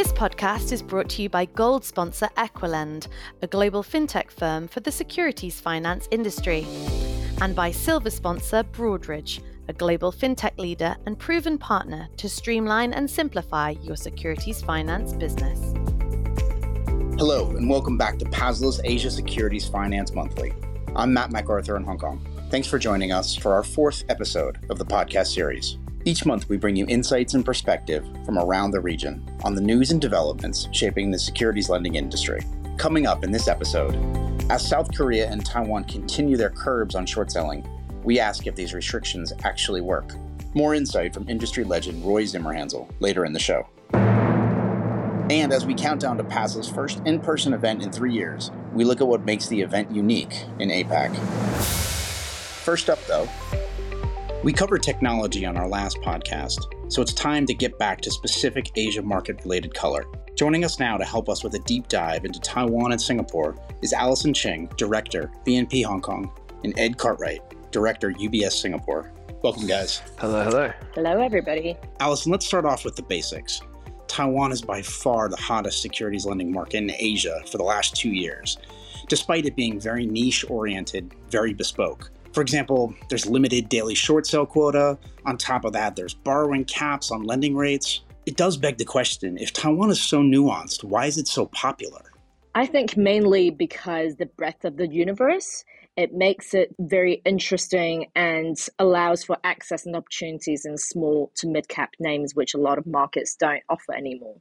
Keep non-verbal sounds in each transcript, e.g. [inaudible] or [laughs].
This podcast is brought to you by gold sponsor EquiLend, a global fintech firm for the securities finance industry, and by silver sponsor Broadridge, a global fintech leader and proven partner to streamline and simplify your securities finance business. Hello, and welcome back to PASLA's Asia Securities Finance Monthly. I'm Matt MacArthur in Hong Kong. Thanks for joining us for our fourth episode of the podcast series. Each month, we bring you insights and perspective from around the region on the news and developments shaping the securities lending industry. Coming up in this episode, as South Korea and Taiwan continue their curbs on short selling, we ask if these restrictions actually work. More insight from industry legend Roy Zimmerhansl later in the show. And as we count down to PASLA's first in person event in three years, we look at what makes the event unique in APAC. First up, though, we covered technology on our last podcast, so it's time to get back to specific Asia market related color. Joining us now to help us with a deep dive into Taiwan and Singapore is Allison Ching, Director, BNP Hong Kong, and Ed Cartwright, Director, UBS Singapore. Welcome, guys. Hello, hello. Hello, everybody. Allison, let's start off with the basics. Taiwan is by far the hottest securities lending market in Asia for the last two years, despite it being very niche oriented, very bespoke. For example, there's limited daily short sale quota. On top of that, there's borrowing caps on lending rates. It does beg the question if Taiwan is so nuanced, why is it so popular? I think mainly because the breadth of the universe. It makes it very interesting and allows for access and opportunities in small to mid cap names, which a lot of markets don't offer anymore.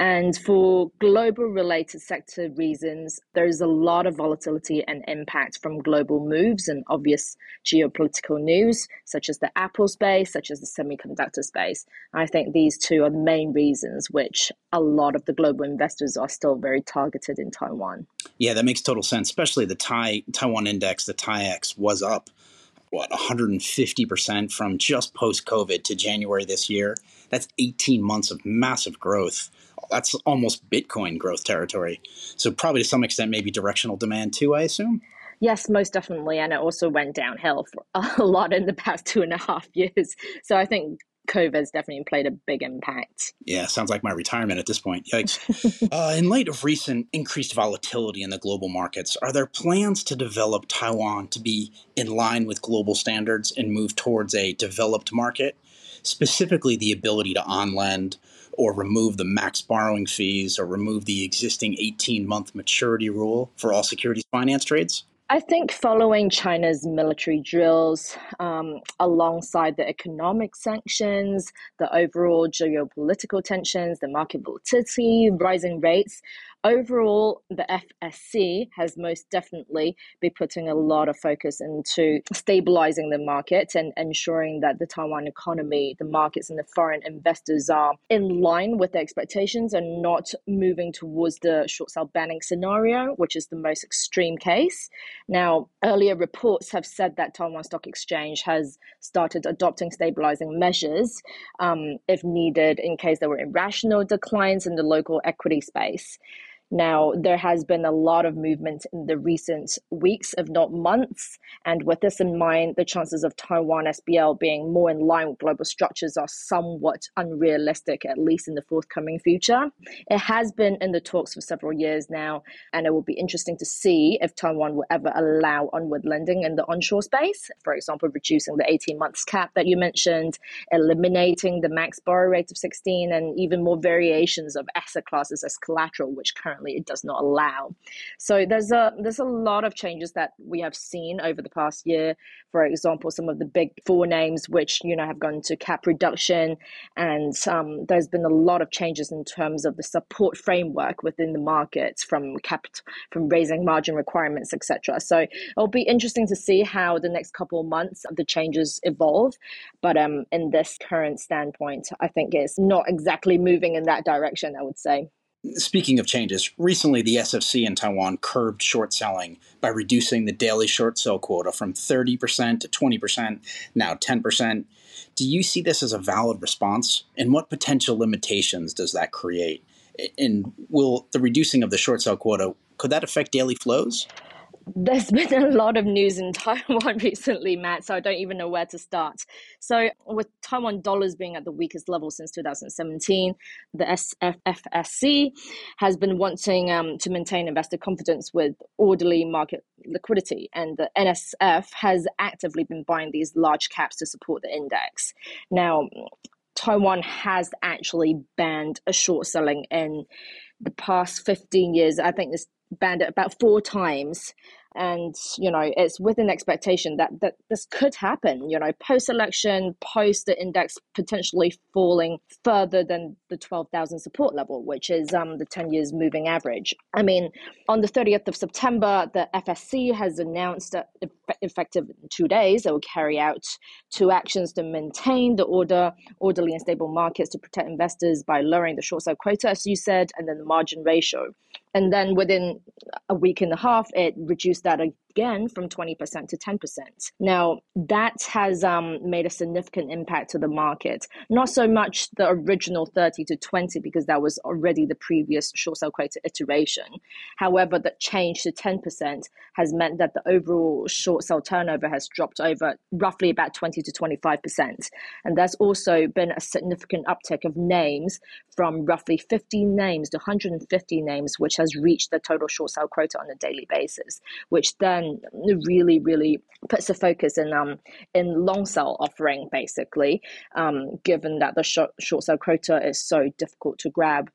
And for global related sector reasons, there's a lot of volatility and impact from global moves and obvious geopolitical news, such as the Apple space, such as the semiconductor space. I think these two are the main reasons which a lot of the global investors are still very targeted in Taiwan. Yeah, that makes total sense, especially the Tai Taiwan index, the TAIEX was up what 150% from just post COVID to January this year. That's 18 months of massive growth that's almost Bitcoin growth territory. So probably to some extent, maybe directional demand too. I assume. Yes, most definitely, and it also went downhill for [laughs] a lot in the past two and a half [laughs] years. So I think COVID's definitely played a big impact. Yeah, sounds like my retirement at this point. Yikes. [laughs] uh, in light of recent increased volatility in the global markets, are there plans to develop Taiwan to be in line with global standards and move towards a developed market? Specifically, the ability to on lend or remove the max borrowing fees or remove the existing 18 month maturity rule for all securities finance trades? I think following China's military drills, um, alongside the economic sanctions, the overall geopolitical tensions, the market volatility, rising rates, overall, the FSC has most definitely been putting a lot of focus into stabilizing the market and ensuring that the Taiwan economy, the markets, and the foreign investors are in line with the expectations and not moving towards the short sale banning scenario, which is the most extreme case. Now, earlier reports have said that Taiwan Stock Exchange has started adopting stabilizing measures um, if needed in case there were irrational declines in the local equity space. Now, there has been a lot of movement in the recent weeks, if not months. And with this in mind, the chances of Taiwan SBL being more in line with global structures are somewhat unrealistic, at least in the forthcoming future. It has been in the talks for several years now, and it will be interesting to see if Taiwan will ever allow onward lending in the onshore space. For example, reducing the 18 months cap that you mentioned, eliminating the max borrow rate of 16, and even more variations of asset classes as collateral, which currently currently it does not allow. So there's a there's a lot of changes that we have seen over the past year. For example, some of the big four names which you know have gone to cap reduction, and um, there's been a lot of changes in terms of the support framework within the markets from cap from raising margin requirements, etc. So it'll be interesting to see how the next couple of months of the changes evolve. But um, in this current standpoint, I think it's not exactly moving in that direction. I would say. Speaking of changes, recently the SFC in Taiwan curbed short selling by reducing the daily short sell quota from 30% to 20%, now 10%. Do you see this as a valid response? And what potential limitations does that create? And will the reducing of the short sell quota could that affect daily flows? There's [laughs] been a lot of news in [laughs] Taiwan recently, Matt, so I don't even know where to start. So, with Taiwan dollars being at the weakest level since 2017, the SFFSC has been wanting um, to maintain investor confidence with orderly market liquidity, and the NSF has actively been buying these large caps to support the index. Now, Taiwan has actually banned a short selling in the past 15 years. I think it's banned it about four times. And you know it's with an expectation that that this could happen you know post election post the index potentially falling further than the 12,000 support level which is um the 10 years moving average. I mean on the 30th of september the fsc has announced that effective in 2 days they will carry out two actions to maintain the order orderly and stable markets to protect investors by lowering the short sale quota as you said and then the margin ratio and then within a week and a half it reduced that uh, again from 20% to 10%. Now, that has um, made a significant impact to the market. Not so much the original 30 to 20, because that was already the previous short sale quota iteration. However, the change to 10% has meant that the overall short sale turnover has dropped over roughly about 20 to 25%. And there's also been a significant uptick of names from roughly 15 names to 150 names, which has reached the total short sale quota on a daily basis, which then really really puts a focus in um in long sell offering basically um given that the short, short sell quota is so difficult to grab.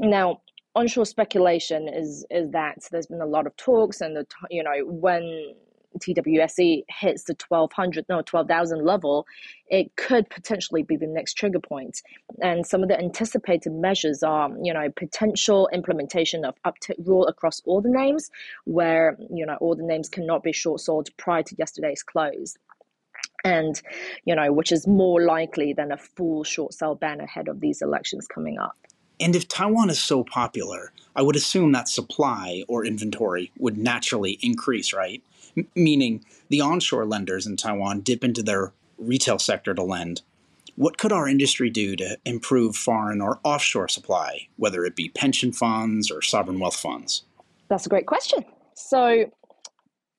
Now onshore speculation is is that there's been a lot of talks and the you know when TWSE hits the 1200, no, 12,000 level, it could potentially be the next trigger point. And some of the anticipated measures are, um, you know, potential implementation of uptick rule across all the names, where, you know, all the names cannot be short sold prior to yesterday's close and you know which is more likely than a full short sell ban ahead of these elections coming up and if Taiwan is so popular, I would assume that supply or inventory would naturally increase, right? Meaning the onshore lenders in Taiwan dip into their retail sector to lend. What could our industry do to improve foreign or offshore supply, whether it be pension funds or sovereign wealth funds? That's a great question. So,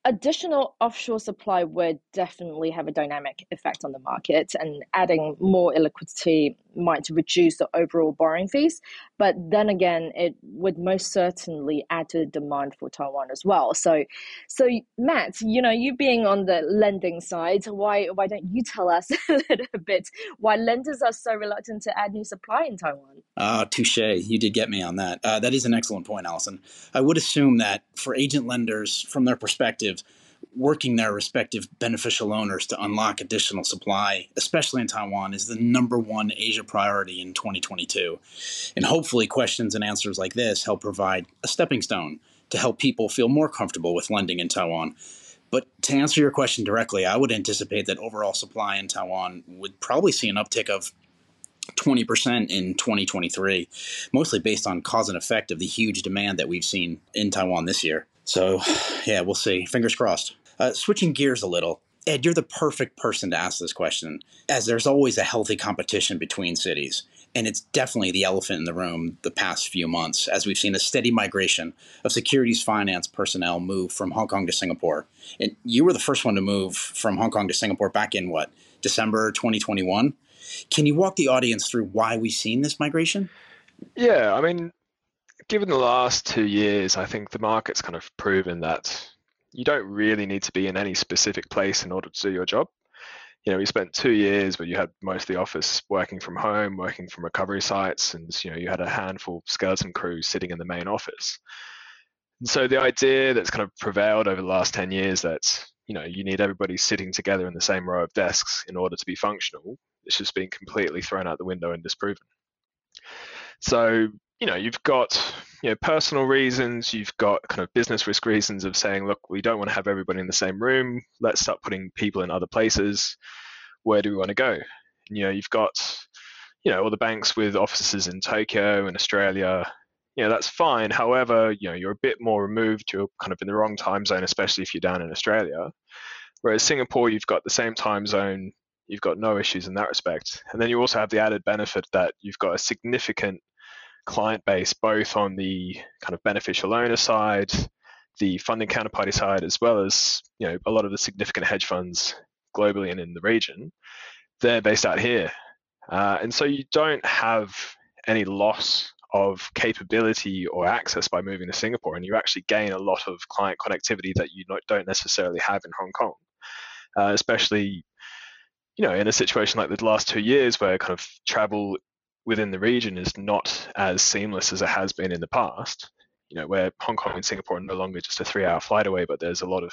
additional offshore supply would definitely have a dynamic effect on the market, and adding more illiquidity might reduce the overall borrowing fees. But then again, it would most certainly add to the demand for Taiwan as well. So, so Matt, you know, you being on the lending side, why why don't you tell us [laughs] a little bit why lenders are so reluctant to add new supply in Taiwan? Ah, uh, touche. You did get me on that. Uh, that is an excellent point, Allison. I would assume that for agent lenders, from their perspective, working their respective beneficial owners to unlock additional supply, especially in Taiwan, is the number one Asia priority in 2022. And hopefully, questions and answers like this help provide a stepping stone to help people feel more comfortable with lending in Taiwan. But to answer your question directly, I would anticipate that overall supply in Taiwan would probably see an uptick of 20% in 2023, mostly based on cause and effect of the huge demand that we've seen in Taiwan this year. So, yeah, we'll see. Fingers crossed. Uh, switching gears a little, Ed, you're the perfect person to ask this question, as there's always a healthy competition between cities. And it's definitely the elephant in the room the past few months, as we've seen a steady migration of securities finance personnel move from Hong Kong to Singapore. And you were the first one to move from Hong Kong to Singapore back in what, December 2021? Can you walk the audience through why we've seen this migration? Yeah, I mean, given the last two years, I think the market's kind of proven that you don't really need to be in any specific place in order to do your job. You know, we spent two years where you had most of the office working from home, working from recovery sites, and you know you had a handful of skeleton crews sitting in the main office. And so the idea that's kind of prevailed over the last 10 years that you know you need everybody sitting together in the same row of desks in order to be functional, it's just been completely thrown out the window and disproven. So you know you've got you know personal reasons you've got kind of business risk reasons of saying look we don't want to have everybody in the same room. Let's start putting people in other places. Where do we want to go? And, you know you've got you know all the banks with offices in tokyo and australia. You know that's fine. However you know you're a bit more removed. You're kind of in the wrong time zone especially if you're down in australia. Whereas singapore you've got the same time zone. You've got no issues in that respect. And then you also have the added benefit that you've got a significant client base, both on the kind of beneficial owner side the funding counterparty side, as well as you know a lot of the significant hedge funds globally and in the region, they're based out here, uh, and so you don't have any loss of capability or access by moving to Singapore, and you actually gain a lot of client connectivity that you don't necessarily have in Hong Kong, uh, especially you know in a situation like the last two years where kind of travel within the region is not as seamless as it has been in the past. You know, where Hong Kong and Singapore are no longer just a three-hour flight away, but there's a lot of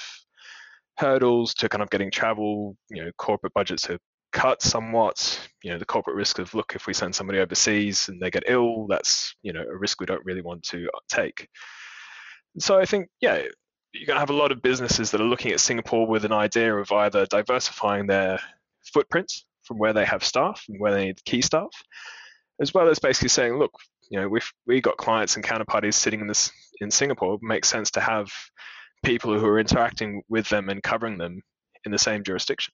hurdles to kind of getting travel. You know, corporate budgets are cut somewhat. You know, the corporate risk of look, if we send somebody overseas and they get ill, that's you know a risk we don't really want to take. So I think, yeah, you're going to have a lot of businesses that are looking at Singapore with an idea of either diversifying their footprint from where they have staff and where they need key staff, as well as basically saying, look, you know, we've we got clients and counterparties sitting in this in Singapore. It makes sense to have people who are interacting with them and covering them in the same jurisdiction.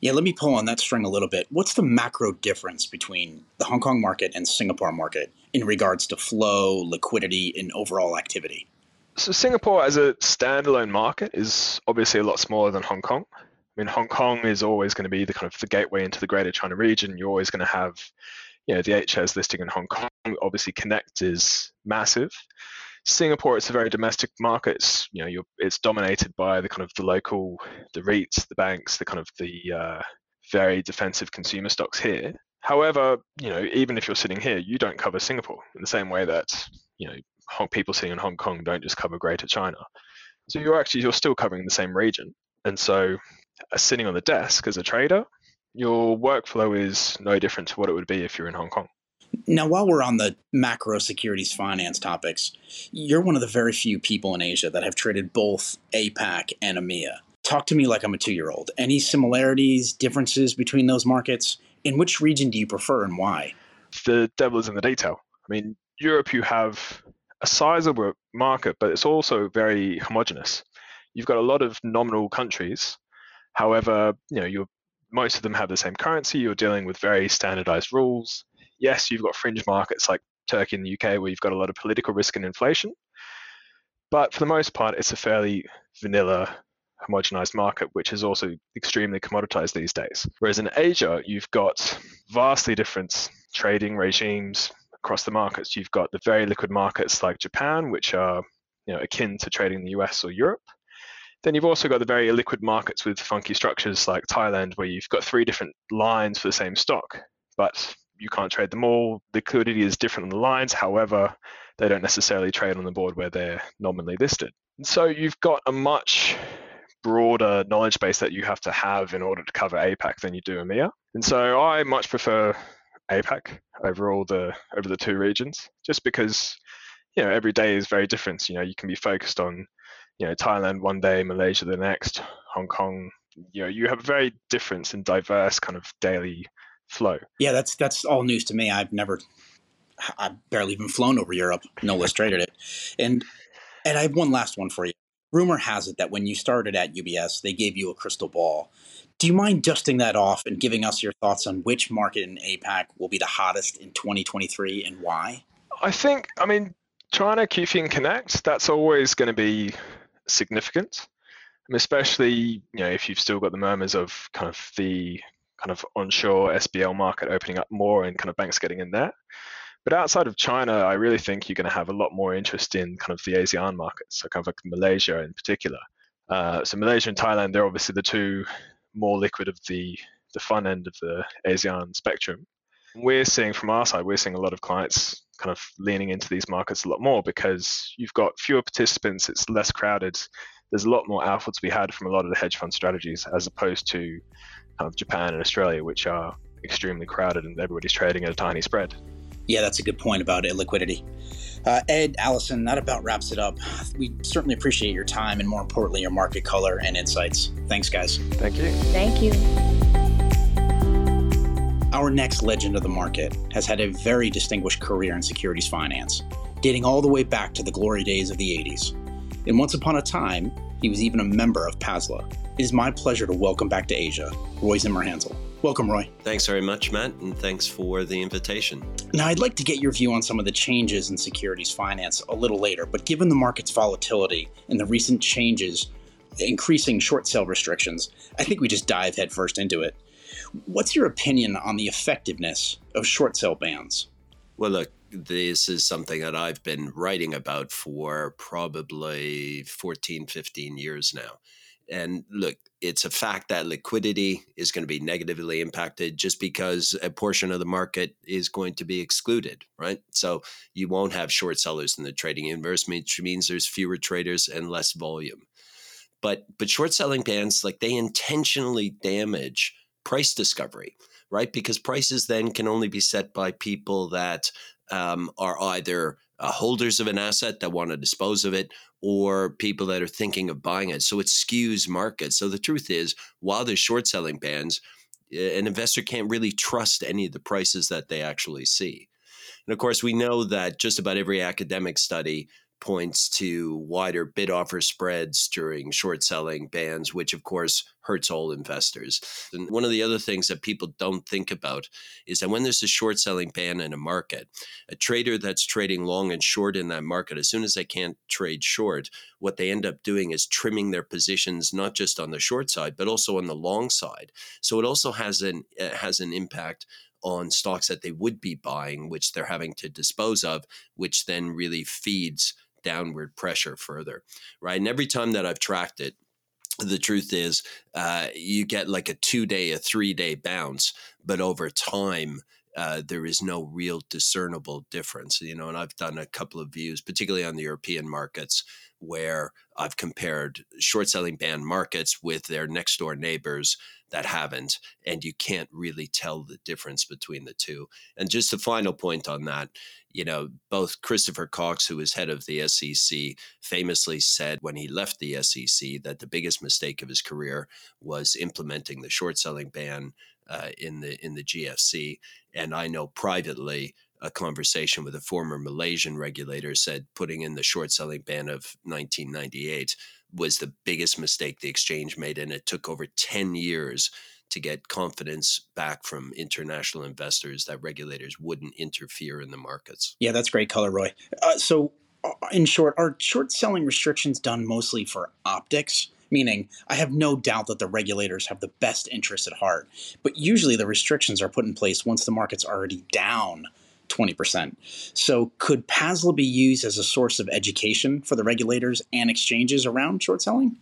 Yeah, let me pull on that string a little bit. What's the macro difference between the Hong Kong market and Singapore market in regards to flow, liquidity, and overall activity? So Singapore as a standalone market is obviously a lot smaller than Hong Kong. I mean, Hong Kong is always going to be the kind of the gateway into the Greater China region. You're always going to have you know, the HS listing in Hong Kong, obviously Connect is massive. Singapore, it's a very domestic market. It's, you know, it's dominated by the kind of the local, the REITs, the banks, the kind of the uh, very defensive consumer stocks here. However, you know, even if you're sitting here, you don't cover Singapore in the same way that, you know, people sitting in Hong Kong don't just cover Greater China. So you're actually you're still covering the same region. And so, uh, sitting on the desk as a trader, your workflow is no different to what it would be if you're in Hong Kong. Now, while we're on the macro securities finance topics, you're one of the very few people in Asia that have traded both APAC and EMEA. Talk to me like I'm a two year old. Any similarities, differences between those markets? In which region do you prefer and why? The devil is in the detail. I mean, Europe, you have a sizable market, but it's also very homogenous. You've got a lot of nominal countries. However, you know, you're most of them have the same currency. You're dealing with very standardized rules. Yes, you've got fringe markets like Turkey and the UK where you've got a lot of political risk and inflation. But for the most part, it's a fairly vanilla, homogenized market, which is also extremely commoditized these days. Whereas in Asia, you've got vastly different trading regimes across the markets. You've got the very liquid markets like Japan, which are you know, akin to trading in the US or Europe. Then you've also got the very illiquid markets with funky structures like Thailand, where you've got three different lines for the same stock, but you can't trade them all. The Liquidity is different on the lines. However, they don't necessarily trade on the board where they're nominally listed. And so you've got a much broader knowledge base that you have to have in order to cover APAC than you do EMEA. And so I much prefer APAC over all the over the two regions, just because you know every day is very different. You know, you can be focused on you know Thailand one day, Malaysia the next, Hong Kong. You know, you have a very different and diverse kind of daily flow. Yeah, that's that's all news to me. I've never, I've barely even flown over Europe, no [laughs] less traded it, and and I have one last one for you. Rumor has it that when you started at UBS, they gave you a crystal ball. Do you mind dusting that off and giving us your thoughts on which market in APAC will be the hottest in 2023 and why? I think, I mean, China QFIN Connect, that's always going to be significant, and especially you know if you've still got the murmurs of kind of the kind of onshore SBL market opening up more and kind of banks getting in there. But outside of China, I really think you're going to have a lot more interest in kind of the ASEAN markets, so kind of like Malaysia in particular. Uh, so Malaysia and Thailand, they're obviously the two more liquid of the the fun end of the ASEAN spectrum. We're seeing from our side, we're seeing a lot of clients kind of leaning into these markets a lot more because you've got fewer participants, it's less crowded. There's a lot more alpha to be had from a lot of the hedge fund strategies as opposed to kind of Japan and Australia, which are extremely crowded and everybody's trading at a tiny spread. Yeah, that's a good point about illiquidity. Uh, Ed, Allison, that about wraps it up. We certainly appreciate your time and, more importantly, your market color and insights. Thanks, guys. Thank you. Thank you. Our next legend of the market has had a very distinguished career in securities finance, dating all the way back to the glory days of the 80s. And once upon a time, he was even a member of PASLA. It is my pleasure to welcome back to Asia, Roy Zimmerhansl. Welcome, Roy. Thanks very much, Matt, and thanks for the invitation. Now, I'd like to get your view on some of the changes in securities finance a little later, but given the market's volatility and the recent changes, increasing short sale restrictions, I think we just dive headfirst into it. What's your opinion on the effectiveness of short sale bans? Well, look, this is something that I've been writing about for probably 14, 15 years now. And look, it's a fact that liquidity is going to be negatively impacted just because a portion of the market is going to be excluded, right? So you won't have short sellers in the trading universe, which means there's fewer traders and less volume. But but short selling bans, like they intentionally damage price discovery, right? Because prices then can only be set by people that um, are either uh, holders of an asset that want to dispose of it or people that are thinking of buying it. So it skews markets. So the truth is, while there's short selling bans, an investor can't really trust any of the prices that they actually see. And of course, we know that just about every academic study points to wider bid offer spreads during short selling bans, which of course hurts all investors. And one of the other things that people don't think about is that when there's a short selling ban in a market, a trader that's trading long and short in that market, as soon as they can't trade short, what they end up doing is trimming their positions not just on the short side, but also on the long side. So it also has an uh, has an impact on stocks that they would be buying, which they're having to dispose of, which then really feeds downward pressure further, right? And every time that I've tracked it, the truth is uh, you get like a two day, a three day bounce, but over time, uh, there is no real discernible difference. You know, and I've done a couple of views, particularly on the European markets, where I've compared short selling banned markets with their next door neighbors that haven't, and you can't really tell the difference between the two. And just a final point on that, you know, both Christopher Cox, who was head of the SEC, famously said when he left the SEC that the biggest mistake of his career was implementing the short selling ban uh, in the in the GFC. And I know privately a conversation with a former Malaysian regulator said putting in the short selling ban of 1998 was the biggest mistake the exchange made, and it took over 10 years to get confidence back from international investors that regulators wouldn't interfere in the markets. Yeah, that's great color, Roy. Uh, so, uh, in short, are short selling restrictions done mostly for optics? Meaning, I have no doubt that the regulators have the best interest at heart, but usually the restrictions are put in place once the market's already down 20%. So, could PASLA be used as a source of education for the regulators and exchanges around short selling?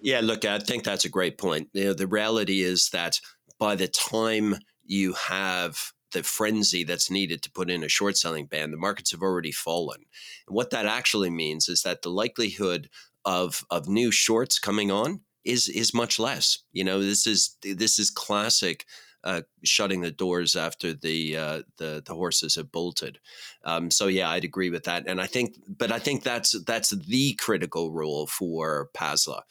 Yeah, look, I think that's a great point. You know, the reality is that by the time you have the frenzy that's needed to put in a short selling ban, the markets have already fallen. And what that actually means is that the likelihood of of new shorts coming on is is much less. You know, this is this is classic uh, shutting the doors after the uh, the the horses have bolted. Um, so yeah, I'd agree with that, and I think, but I think that's that's the critical rule for PASLA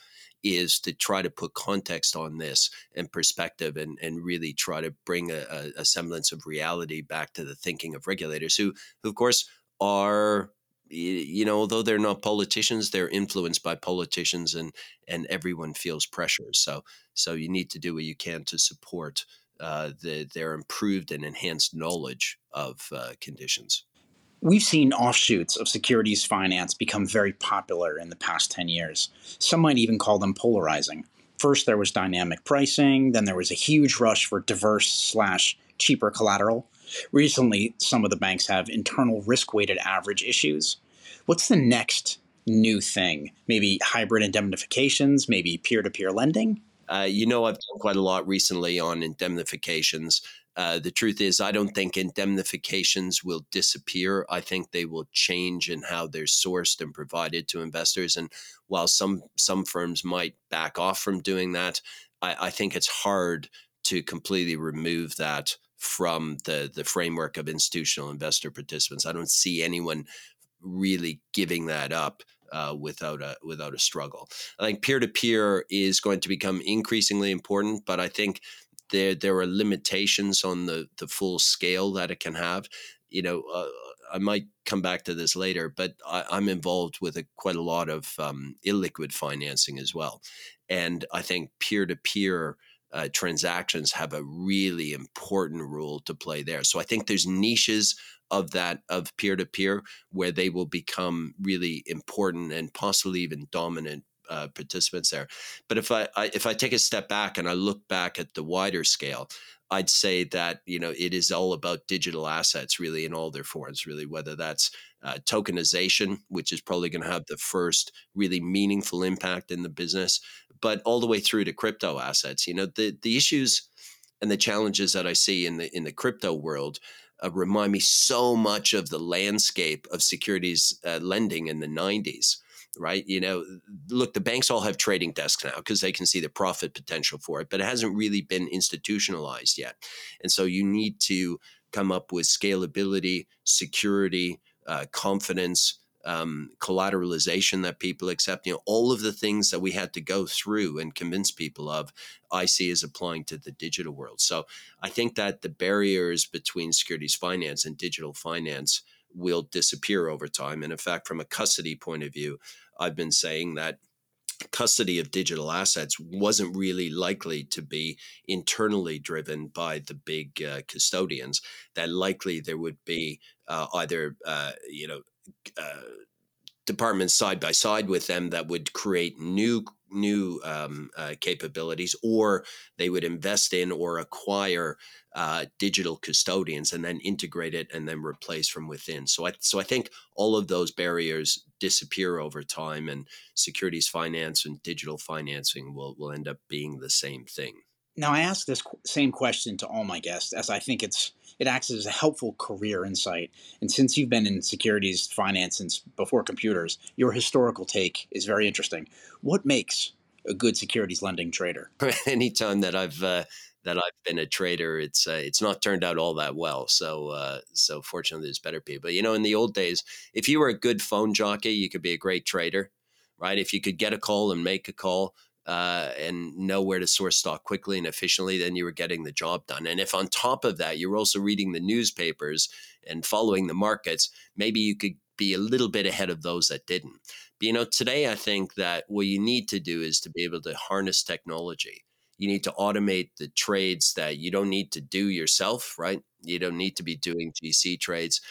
is to try to put context on this and perspective and, and really try to bring a, a, semblance of reality back to the thinking of regulators who, who of course are you know although they're not politicians they're influenced by politicians and and everyone feels pressure so so you need to do what you can to support uh, the, their improved and enhanced knowledge of uh, conditions We've seen offshoots of securities finance become very popular in the past 10 years. Some might even call them polarizing. First, there was dynamic pricing, then there was a huge rush for diverse slash cheaper collateral. Recently, some of the banks have internal risk weighted average issues. What's the next new thing? Maybe hybrid indemnifications, maybe peer to peer lending? Uh, you know, I've done quite a lot recently on indemnifications. Uh, the truth is, I don't think indemnifications will disappear. I think they will change in how they're sourced and provided to investors. And while some some firms might back off from doing that, I, I think it's hard to completely remove that from the the framework of institutional investor participants. I don't see anyone really giving that up uh, without a without a struggle. I think peer to peer is going to become increasingly important, but I think there there are limitations on the the full scale that it can have. You know, uh, I might come back to this later, but I, am involved with a, quite a lot of um, illiquid financing as well, and I think peer to peer uh, transactions have a really important role to play there. So I think there's niches of that of peer to peer where they will become really important and possibly even dominant uh, participants there. But if I, I, if I take a step back and I look back at the wider scale, I'd say that you know it is all about digital assets, really, in all their forms. Really, whether that's uh, tokenization, which is probably going to have the first really meaningful impact in the business, but all the way through to crypto assets. You know, the the issues and the challenges that I see in the in the crypto world uh, remind me so much of the landscape of securities uh, lending in the '90s right? You know, look, the banks all have trading desks now because they can see the profit potential for it, but it hasn't really been institutionalized yet. And so you need to come up with scalability, security, uh, confidence, um, collateralization that people accept, you know, all of the things that we had to go through and convince people of, I see as applying to the digital world. So I think that the barriers between securities finance and digital finance will disappear over time. And in fact, from a custody point of view, I've been saying that custody of digital assets wasn't really likely to be internally driven by the big uh, custodians. That likely there would be uh, either uh, you know uh, departments side by side with them that would create new new um, uh, capabilities, or they would invest in or acquire uh, digital custodians and then integrate it and then replace from within. So I so I think all of those barriers disappear over time, and securities finance and digital financing will will end up being the same thing. Now I ask this same question to all my guests, as I think it's it acts as a helpful career insight. And since you've been in securities finance since before computers, your historical take is very interesting. What makes a good securities lending trader? [laughs] Anytime that I've uh, that I've been a trader, it's uh, it's not turned out all that well. So uh, so fortunately, there's better people. You know, in the old days, if you were a good phone jockey, you could be a great trader, right? If you could get a call and make a call, uh, and know where to source stock quickly and efficiently, then you were getting the job done. And if on top of that, you're also reading the newspapers and following the markets, maybe you could be a little bit ahead of those that didn't. But you know, today I think that what you need to do is to be able to harness technology. You need to automate the trades that you don't need to do yourself, right? You don't need to be doing GC trades.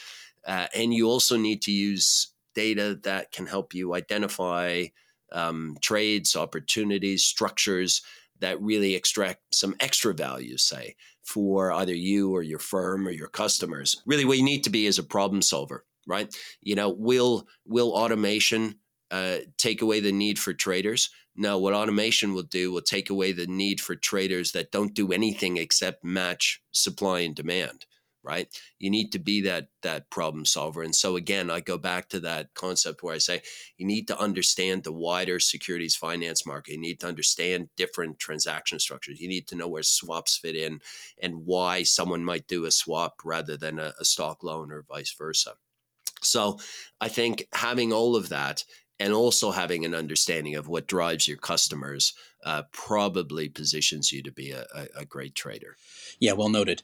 Uh, and you also need to use data that can help you identify um, trades, opportunities, structures that really extract some extra value, say, for either you or your firm or your customers. Really, what you need to be is a problem solver, right? You know, will will automation uh, take away the need for traders? No, what automation will do will take away the need for traders that don't do anything except match supply and demand right you need to be that that problem solver and so again i go back to that concept where i say you need to understand the wider securities finance market you need to understand different transaction structures you need to know where swaps fit in and why someone might do a swap rather than a, a stock loan or vice versa so i think having all of that and also having an understanding of what drives your customers uh, probably positions you to be a, a, a great trader. Yeah, well noted.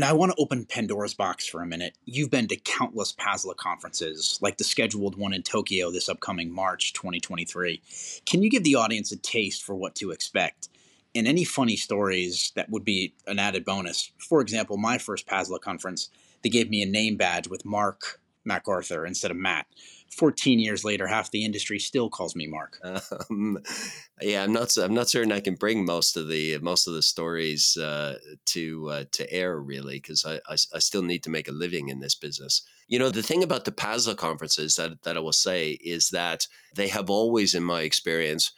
Now, I want to open Pandora's box for a minute. You've been to countless PASLA conferences, like the scheduled one in Tokyo this upcoming March 2023. Can you give the audience a taste for what to expect? And any funny stories that would be an added bonus. For example, my first PASLA conference, they gave me a name badge with Mark MacArthur instead of Matt. 14 years later, half the industry still calls me Mark. Um, yeah, I'm not. I'm not certain I can bring most of the most of the stories uh, to uh, to air really, because I, I, I still need to make a living in this business. You know, the thing about the PASLA conferences that that I will say is that they have always, in my experience,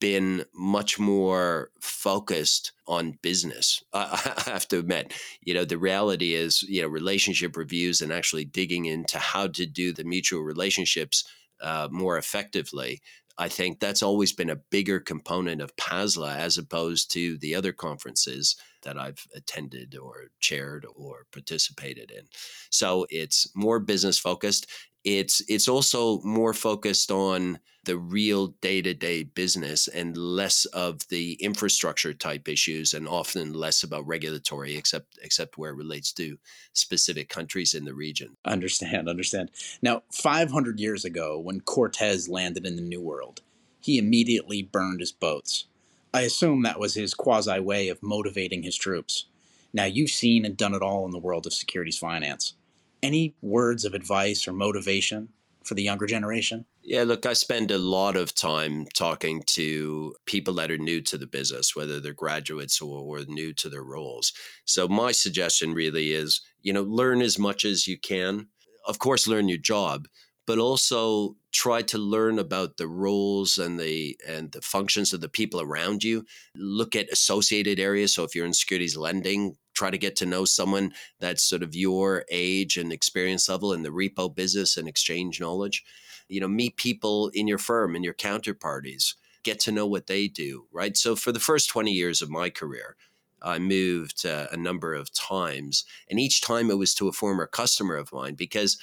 been much more focused on business. I, [laughs] I, have to admit, you know, the reality is, you know, relationship reviews and actually digging into how to do the mutual relationships uh, more effectively. I think that's always been a bigger component of PASLA as opposed to the other conferences that I've attended or chaired or participated in. So it's more business focused. It's it's also more focused on the real day-to-day business and less of the infrastructure type issues and often less about regulatory except except where it relates to specific countries in the region. Understand, understand. Now, 500 years ago when Cortez landed in the New World, he immediately burned his boats. I assume that was his quasi way of motivating his troops. Now, you've seen and done it all in the world of securities finance. Any words of advice or motivation for the younger generation? Yeah, look, I spend a lot of time talking to people that are new to the business, whether they're graduates or, or, new to their roles. So, my suggestion really is you know, learn as much as you can. Of course, learn your job, but also try to learn about the roles and the and the functions of the people around you look at associated areas so if you're in securities lending try to get to know someone that's sort of your age and experience level in the repo business and exchange knowledge you know meet people in your firm and your counterparties get to know what they do right so for the first 20 years of my career I moved uh, a number of times, and each time it was to a former customer of mine because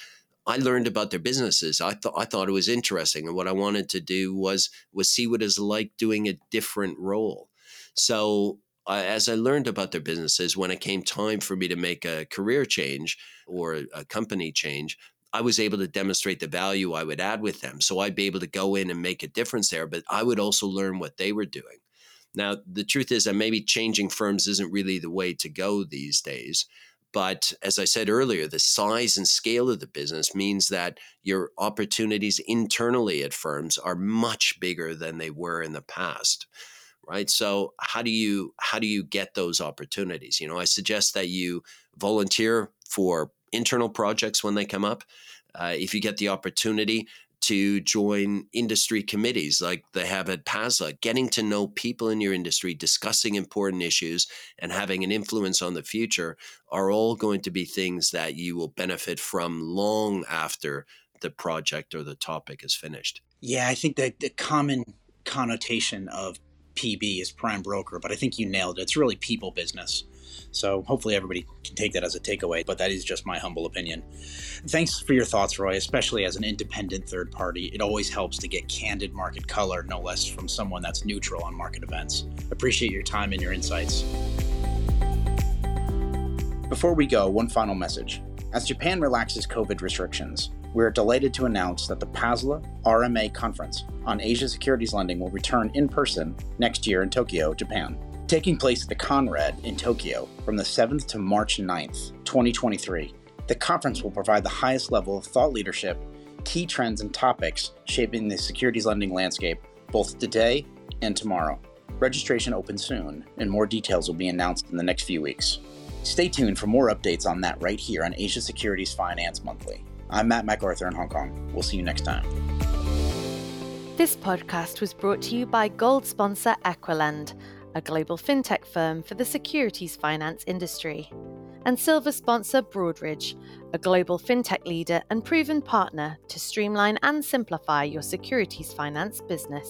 I learned about their businesses. I thought I thought it was interesting, and what I wanted to do was was see what it's like doing a different role. So as I learned about their businesses, when it came time for me to make a career change or a company change, I was able to demonstrate the value I would add with them. So I'd be able to go in and make a difference there, but I would also learn what they were doing. Now, the truth is that maybe changing firms isn't really the way to go these days. But as I said earlier, the size and scale of the business means that your opportunities internally at firms are much bigger than they were in the past right so how do you how do you get those opportunities you know i suggest that you volunteer for internal projects when they come up uh, if you get the opportunity to join industry committees like they have at PASLA, getting to know people in your industry, discussing important issues, and having an influence on the future are all going to be things that you will benefit from long after the project or the topic is finished. Yeah, I think that the common connotation of PB is prime broker, but I think you nailed it. It's really people business. So hopefully everybody can take that as a takeaway, but that is just my humble opinion. Thanks for your thoughts, Roy, especially as an independent third party. It always helps to get candid market color, no less from someone that's neutral on market events. Appreciate your time and your insights. Before we go, one final message. As Japan relaxes COVID restrictions, we are delighted to announce that the PASLA RMA conference on Asia securities lending will return in person next year in Tokyo, Japan taking place at the Conrad in Tokyo from the 7th to March 9th, 2023. The conference will provide the highest level of thought leadership, key trends, and topics shaping the securities lending landscape both today and tomorrow. Registration opens soon, and more details will be announced in the next few weeks. Stay tuned for more updates on that right here on Asia Securities Finance Monthly. I'm Matt MacArthur in Hong Kong. We'll see you next time. This podcast was brought to you by gold sponsor EquiLend a global fintech firm for the securities finance industry, and silver sponsor Broadridge, a global fintech leader and proven partner to streamline and simplify your securities finance business.